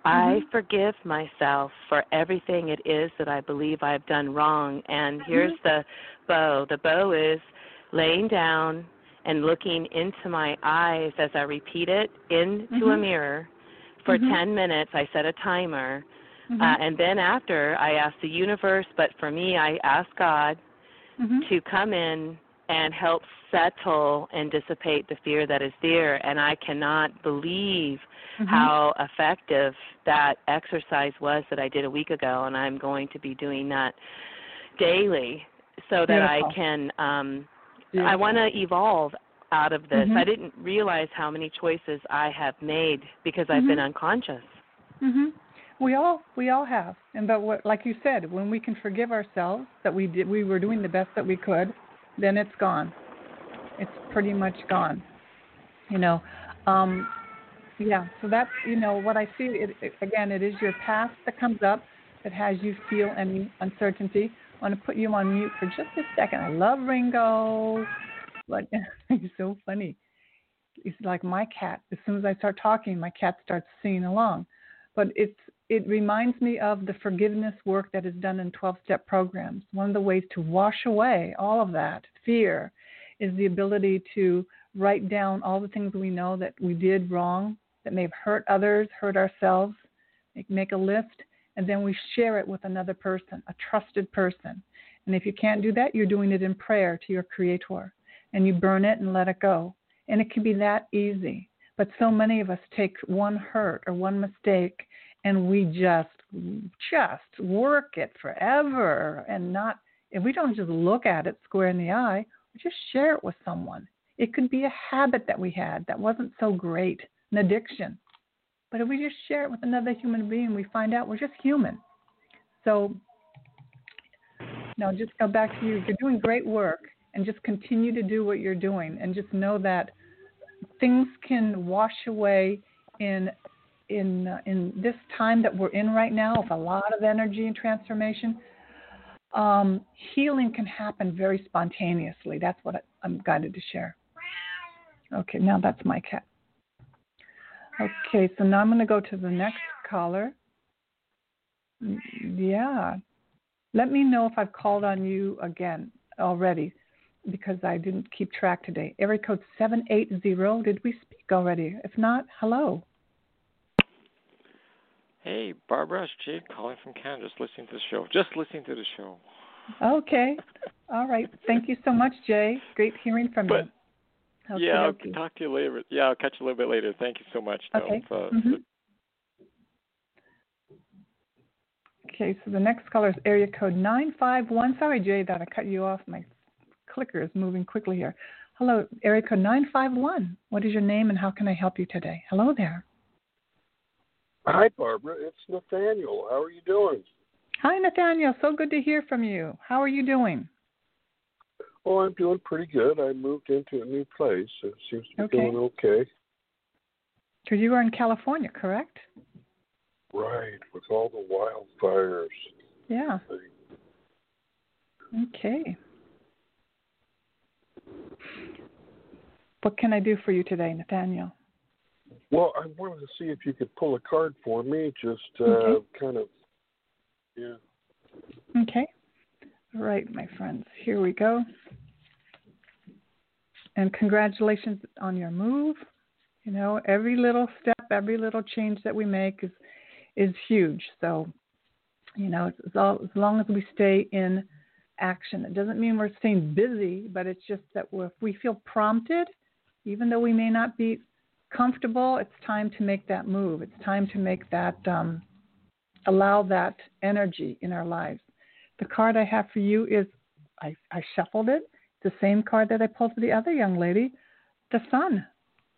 Mm-hmm. I forgive myself for everything it is that I believe I've done wrong. And here's mm-hmm. the bow. The bow is laying down and looking into my eyes as I repeat it into a Mm-hmm. mirror for Mm-hmm. 10 minutes. I set a timer. Mm-hmm. Uh, and then after, I ask the universe, but for me, I ask God mm-hmm. to come in and help settle and dissipate the fear that is there. And I cannot believe mm-hmm. how effective that exercise was that I did a week ago. And I'm going to be doing that daily so that Beautiful. I can. Um, Beautiful. I want to evolve out of this. Mm-hmm. I didn't realize how many choices I have made because I've been unconscious. Mhm. We all we all have, and but what, like you said, when we can forgive ourselves that we did we were doing the best that we could, then it's gone. It's pretty much gone. You know, um, yeah. So that's you know what I see. It, it, again, it is your past that comes up that has you feel any uncertainty. I want to put you on mute for just a second. I love Ringo, but he's so funny. He's like my cat. As soon as I start talking, my cat starts singing along. But it's it reminds me of the forgiveness work that is done in 12 step programs. One of the ways to wash away all of that fear is the ability to write down all the things we know that we did wrong, that may have hurt others, hurt ourselves, make, make a list, and then we share it with another person, a trusted person. And if you can't do that, you're doing it in prayer to your Creator, and you burn it and let it go. And it can be that easy. But so many of us take one hurt or one mistake and we just just work it forever and not if we don't just look at it square in the eye just share it with someone. It could be a habit that we had that wasn't so great an addiction. But if we just share it with another human being we find out we're just human. So now just go back to you. You're doing great work and just continue to do what you're doing and just know that things can wash away in in uh, in this time that we're in right now with a lot of energy and transformation, um, healing can happen very spontaneously. That's what I, am guided to share. Okay, now that's my cat. Okay, so now I'm going to go to the next caller. Mm, yeah. Let me know if I've called on you again already because I didn't keep track today. Area code 780. Did we speak already? If not, hello. Hey, Barbara, it's Jake calling from Canada. Just listening to the show. Just listening to the show. Okay. All right. Thank you so much, Jay. Great hearing from but, you. Okay, yeah, okay. I'll talk to you later. Yeah, I'll catch you a little bit later. Thank you so much. Okay. Uh, mm-hmm. Okay, so the next caller is area code 951. Sorry, Jay, that I cut you off. My clicker is moving quickly here. Hello, area code 951. What is your name and how can I help you today? Hello there. Hi, Barbara. It's Nathaniel. How are you doing? Hi, Nathaniel. So good to hear from you. How are you doing? Oh, I'm doing pretty good. I moved into a new place. So it seems to be okay. doing okay. Because you are in California, correct? Right, with all the wildfires. Yeah. Okay. What can I do for you today, Nathaniel? Well, I wanted to see if you could pull a card for me, just uh, Okay. kind of, yeah. Okay. All right, my friends. Here we go. And congratulations on your move. You know, every little step, every little change that we make is is huge. So, you know, it's, it's all, as long as we stay in action. It doesn't mean we're staying busy, but it's just that if we feel prompted, even though we may not be comfortable, it's time to make that move. It's time to make that um, allow that energy in our lives. The card I have for you is I, I shuffled it. The same card that I pulled for the other young lady, the sun.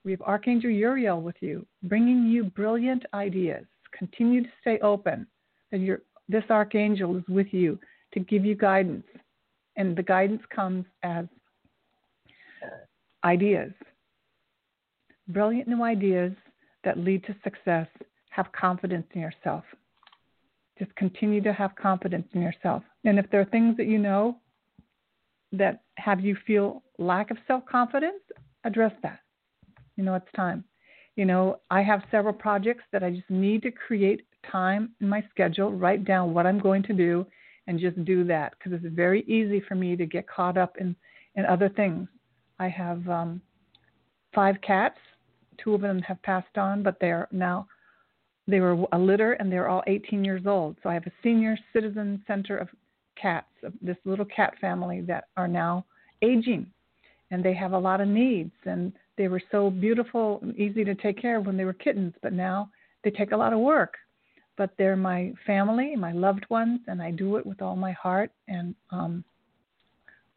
We have Archangel Uriel with you, bringing you brilliant ideas. Continue to stay open. And your, this archangel is with you to give you guidance. And the guidance comes as ideas. Brilliant new ideas that lead to success. Have confidence in yourself. Just continue to have confidence in yourself. And if there are things that you know that have you feel lack of self confidence, address that. You know, it's time. You know, I have several projects that I just need to create time in my schedule, write down what I'm going to do, and just do that because it's very easy for me to get caught up in, in other things. I have um, five cats. Two of them have passed on, but they're now they were a litter and they're all 18 years old. So I have a senior citizen center of cats, of this little cat family that are now aging, and they have a lot of needs. And they were so beautiful and easy to take care of when they were kittens, but now they take a lot of work. But they're my family, my loved ones, and I do it with all my heart and um,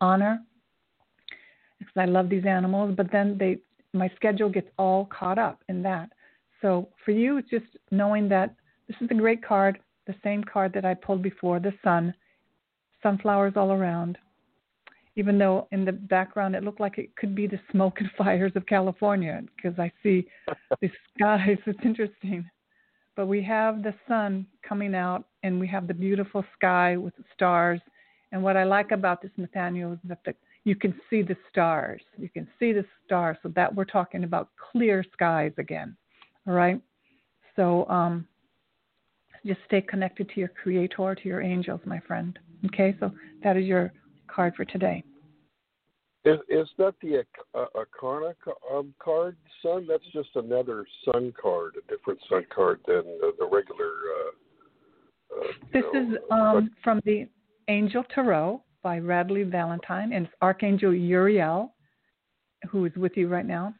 honor because I love these animals. But then they, my schedule gets all caught up in that. So for you, it's just knowing that this is a great card, the same card that I pulled before, the sun, sunflowers all around. Even though in the background it looked like it could be the smoke and fires of California, because I see the skies. It's interesting. But we have the sun coming out, and we have the beautiful sky with the stars. And what I like about this, Nathaniel, is that the, you can see the stars. You can see the stars. So that we're talking about clear skies again. All right. So um, just stay connected to your creator, to your angels, my friend. Okay. So that is your card for today. Is, is that the uh, Akarna um, card, Sun? That's just another Sun card, a different Sun card than the, the regular. Uh, uh, This know, is um, from the Angel Tarot by Radleigh Valentine, and it's Archangel Uriel, who is with you right now.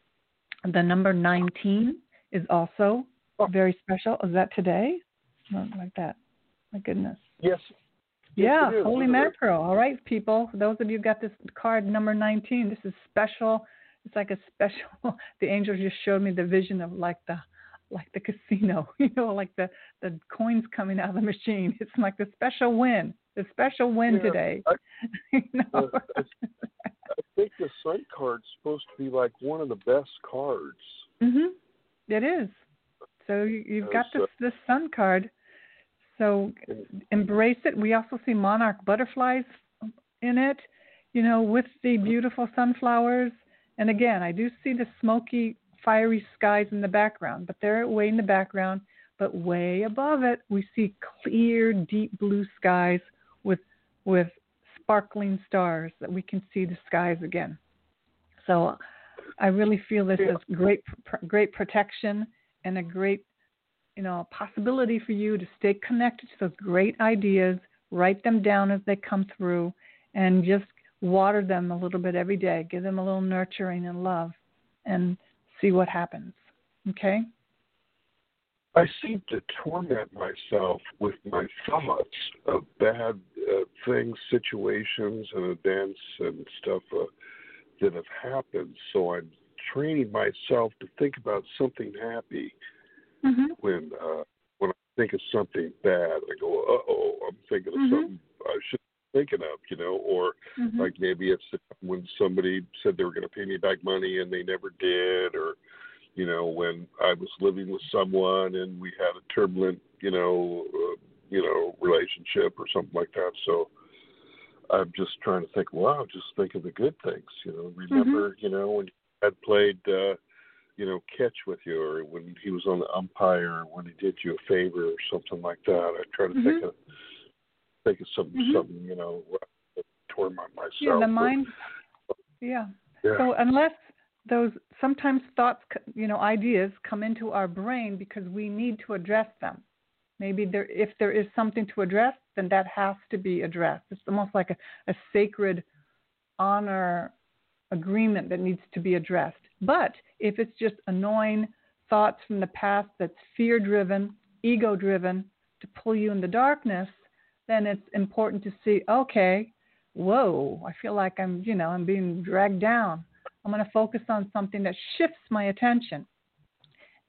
The number 19 is also very special. Is that today? Not like that. My goodness. Yes. Yeah, Yes, holy mackerel. All right, people. Those of you who got this card number 19, this is special. It's like a special. The angel just showed me the vision of like the like the casino, you know, like the the coins coming out of the machine. It's like the special win, the special win Yeah, today. I- you know? I, I think the Sun card's supposed to be like one of the best cards. Mhm. It is. So you, you've got this this sun card. So embrace it. We also see monarch butterflies in it, you know, with the beautiful sunflowers. And again, I do see the smoky, fiery skies in the background, but they're way in the background. But way above it, we see clear, deep blue skies with with sparkling stars that we can see the skies again. So I really feel this Yeah. is great, great protection and a great, you know, possibility for you to stay connected to those great ideas, write them down as they come through, and just water them a little bit every day. Give them a little nurturing and love, and see what happens. Okay. I seem to torment myself with my thoughts of bad uh, things, situations, and events and stuff uh, that have happened. So I'm training myself to think about something happy Mhm. when uh, when I think of something bad. I go, uh oh, I'm thinking of Mhm. something I should be thinking of, you know, or Mhm. like maybe it's when somebody said they were going to pay me back money and they never did, or you know when I was living with someone and we had a turbulent, you know, uh, you know, relationship or something like that. So I'm just trying to think. Wow, just think of the good things. You know, remember, Mm-hmm. you know, when Dad played, uh, you know, catch with you, or when he was on the umpire, or when he did you a favor or something like that. I try to think Mhm. of think of something, Mhm. something, you know, toward my myself. Yeah, the mind. Yeah. Yeah. So unless those sometimes thoughts, you know, ideas come into our brain because we need to address them. Maybe there, if there is something to address, then that has to be addressed. It's almost like a, a sacred honor agreement that needs to be addressed. But if it's just annoying thoughts from the past that's fear driven, ego driven to pull you in the darkness, then it's important to see, okay, whoa, I feel like I'm, you know, I'm being dragged down. I'm going to focus on something that shifts my attention.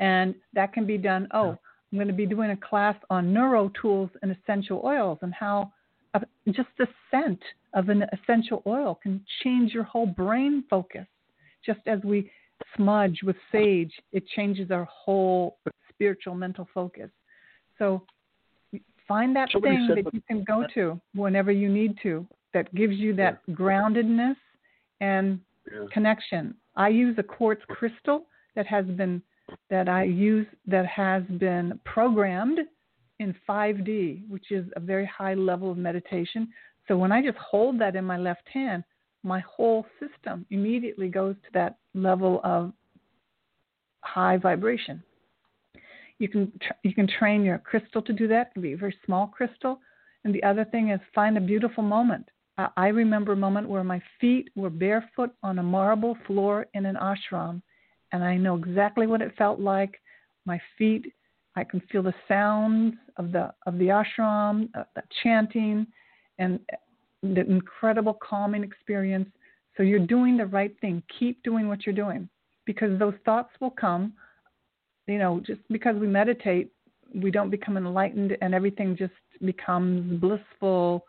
And that can be done. Oh, I'm going to be doing a class on neuro tools and essential oils and how just the scent of an essential oil can change your whole brain focus. Just as we smudge with sage, it changes our whole spiritual mental focus. So find that Somebody thing that that- you can go to whenever you need to that gives you that groundedness and Yeah. connection. I use a quartz crystal that has been that I use that has been programmed in 5D, which is a very high level of meditation. So when I just hold that in my left hand, my whole system immediately goes to that level of high vibration. You can tr- you can train your crystal to do that. It can be a very small crystal. And the other thing is find a beautiful moment. I, remember a moment where my feet were barefoot on a marble floor in an ashram, and I know exactly what it felt like. My feet, I can feel the sounds of the of the ashram, uh, the chanting, and the incredible calming experience. So you're doing the right thing. Keep doing what you're doing because those thoughts will come. You know, just because we meditate, we don't become enlightened and everything just becomes blissful,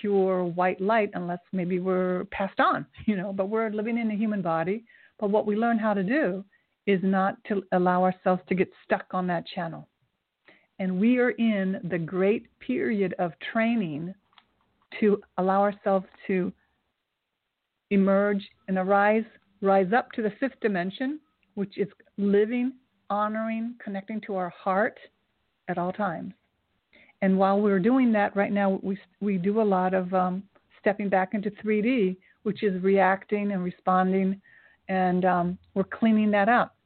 pure white light unless maybe we're passed on, you know, but we're living in a human body. But what we learn how to do is not to allow ourselves to get stuck on that channel. And we are in the great period of training to allow ourselves to emerge and arise, rise up to the fifth dimension, which is living, honoring, connecting to our heart at all times. And while we're doing that right now, we we do a lot of um, stepping back into 3D, which is reacting and responding, and um, we're cleaning that up.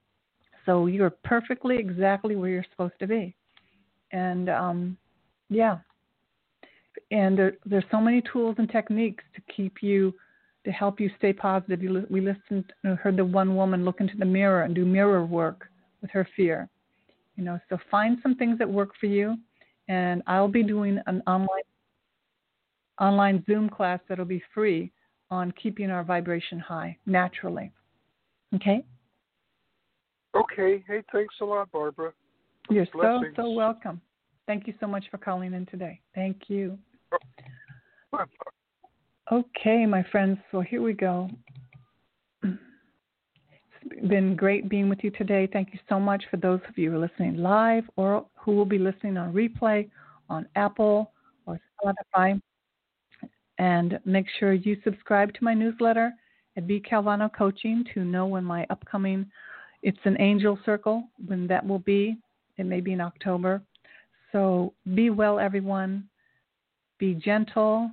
So you're perfectly exactly where you're supposed to be, and um, yeah. And there, there's so many tools and techniques to keep you, to help you stay positive. You, we listened, heard the one woman look into the mirror and do mirror work with her fear. You know, so find some things that work for you and I'll be doing an online online Zoom class that'll be free on keeping our vibration high naturally. Okay? Okay. Hey, thanks a lot, Barbara. You're Blessings. so so welcome. Thank you so much for calling in today. Thank you. Oh, Bye. Okay, my friends, so here we go. Been great being with you today. Thank you so much for those of you who are listening live or who will be listening on replay on Apple or Spotify. And make sure you subscribe to my newsletter at B Calvano Coaching to know when my upcoming it's an angel circle when that will be. It may be in October. So be well everyone. Be gentle,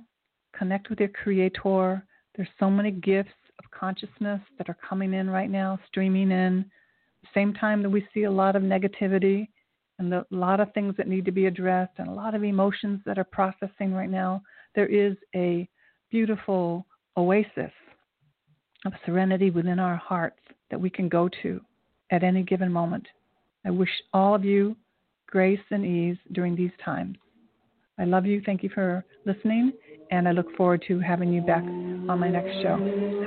connect with your creator. There's so many gifts of consciousness that are coming in right now, streaming in. Same time that we see a lot of negativity and a lot of things that need to be addressed and a lot of emotions that are processing right now, there is a beautiful oasis of serenity within our hearts that we can go to at any given moment. I wish all of you grace and ease during these times. I love you. Thank you for listening, and I look forward to having you back on my next show.